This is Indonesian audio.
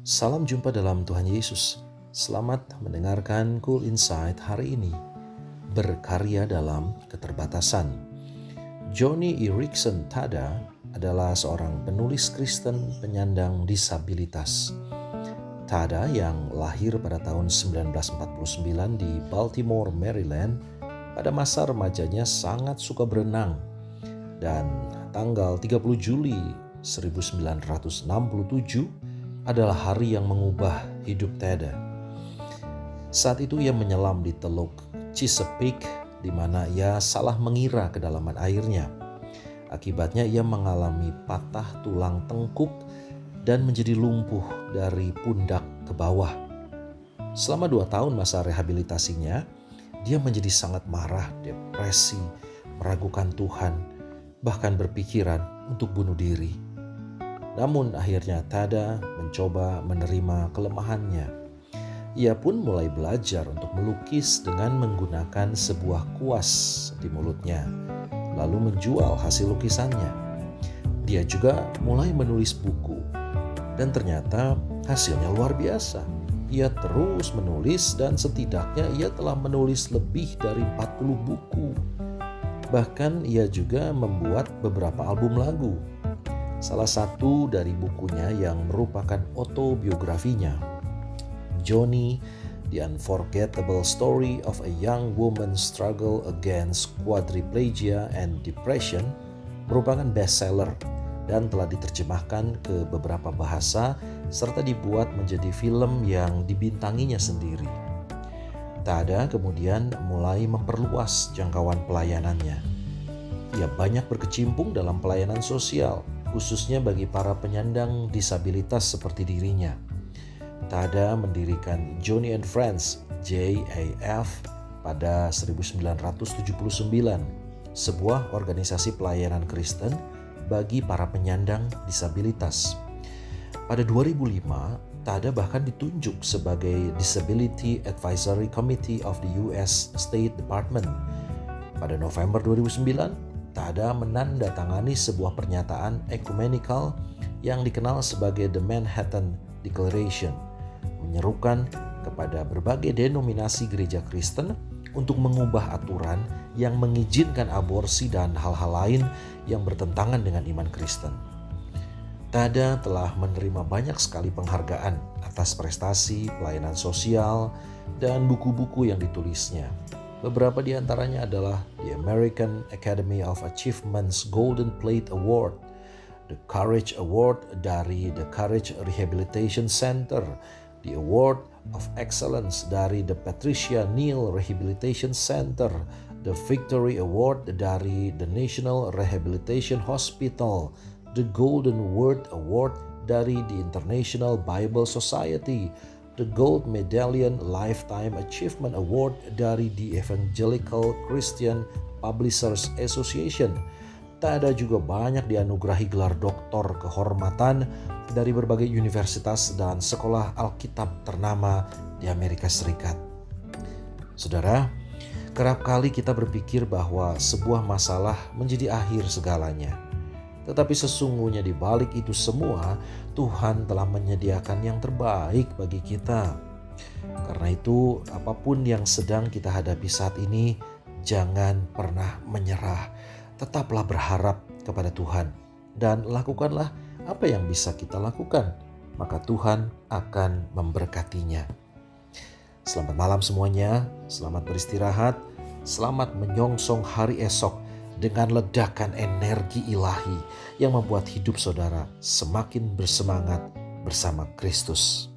Salam jumpa dalam Tuhan Yesus. Selamat mendengarkan Cool Insight hari ini. Berkarya dalam keterbatasan. Johnny Erickson Tada adalah seorang penulis Kristen penyandang disabilitas. Tada yang lahir pada tahun 1949 di Baltimore, Maryland, pada masa remajanya sangat suka berenang. Dan tanggal 30 Juli 1967 adalah hari yang mengubah hidup Teda. Saat itu ia menyelam di teluk Chesapeake di mana ia salah mengira kedalaman airnya. Akibatnya ia mengalami patah tulang tengkuk dan menjadi lumpuh dari pundak ke bawah. Selama dua tahun masa rehabilitasinya, dia menjadi sangat marah, depresi, meragukan Tuhan, bahkan berpikiran untuk bunuh diri. Namun akhirnya Tada mencoba menerima kelemahannya. Ia pun mulai belajar untuk melukis dengan menggunakan sebuah kuas di mulutnya, lalu menjual hasil lukisannya. Dia juga mulai menulis buku, dan ternyata hasilnya luar biasa. Ia terus menulis dan setidaknya ia telah menulis lebih dari 40 buku. Bahkan ia juga membuat beberapa album lagu salah satu dari bukunya yang merupakan autobiografinya. Johnny, The Unforgettable Story of a Young Woman's Struggle Against Quadriplegia and Depression merupakan bestseller dan telah diterjemahkan ke beberapa bahasa serta dibuat menjadi film yang dibintanginya sendiri. Tada kemudian mulai memperluas jangkauan pelayanannya. Ia banyak berkecimpung dalam pelayanan sosial, khususnya bagi para penyandang disabilitas seperti dirinya. Tada mendirikan Johnny and Friends JAF pada 1979, sebuah organisasi pelayanan Kristen bagi para penyandang disabilitas. Pada 2005, Tada bahkan ditunjuk sebagai Disability Advisory Committee of the US State Department. Pada November 2009, Tada menandatangani sebuah pernyataan ekumenikal yang dikenal sebagai The Manhattan Declaration, menyerukan kepada berbagai denominasi gereja Kristen untuk mengubah aturan yang mengizinkan aborsi dan hal-hal lain yang bertentangan dengan iman Kristen. Tada telah menerima banyak sekali penghargaan atas prestasi, pelayanan sosial, dan buku-buku yang ditulisnya. Beberapa di antaranya adalah the American Academy of Achievements Golden Plate Award, the Courage Award dari the Courage Rehabilitation Center, the Award of Excellence dari the Patricia Neal Rehabilitation Center, the Victory Award dari the National Rehabilitation Hospital, the Golden Word Award dari the International Bible Society, the Gold Medallion Lifetime Achievement Award dari The Evangelical Christian Publishers Association. Tak ada juga banyak dianugerahi gelar doktor kehormatan dari berbagai universitas dan sekolah Alkitab ternama di Amerika Serikat. Saudara, kerap kali kita berpikir bahwa sebuah masalah menjadi akhir segalanya. Tetapi sesungguhnya di balik itu semua, Tuhan telah menyediakan yang terbaik bagi kita. Karena itu, apa pun yang sedang kita hadapi saat ini, jangan pernah menyerah. Tetaplah berharap kepada Tuhan dan lakukanlah apa yang bisa kita lakukan, maka Tuhan akan memberkatinya. Selamat malam semuanya, selamat beristirahat, selamat menyongsong hari esok dengan ledakan energi ilahi yang membuat hidup saudara semakin bersemangat bersama Kristus.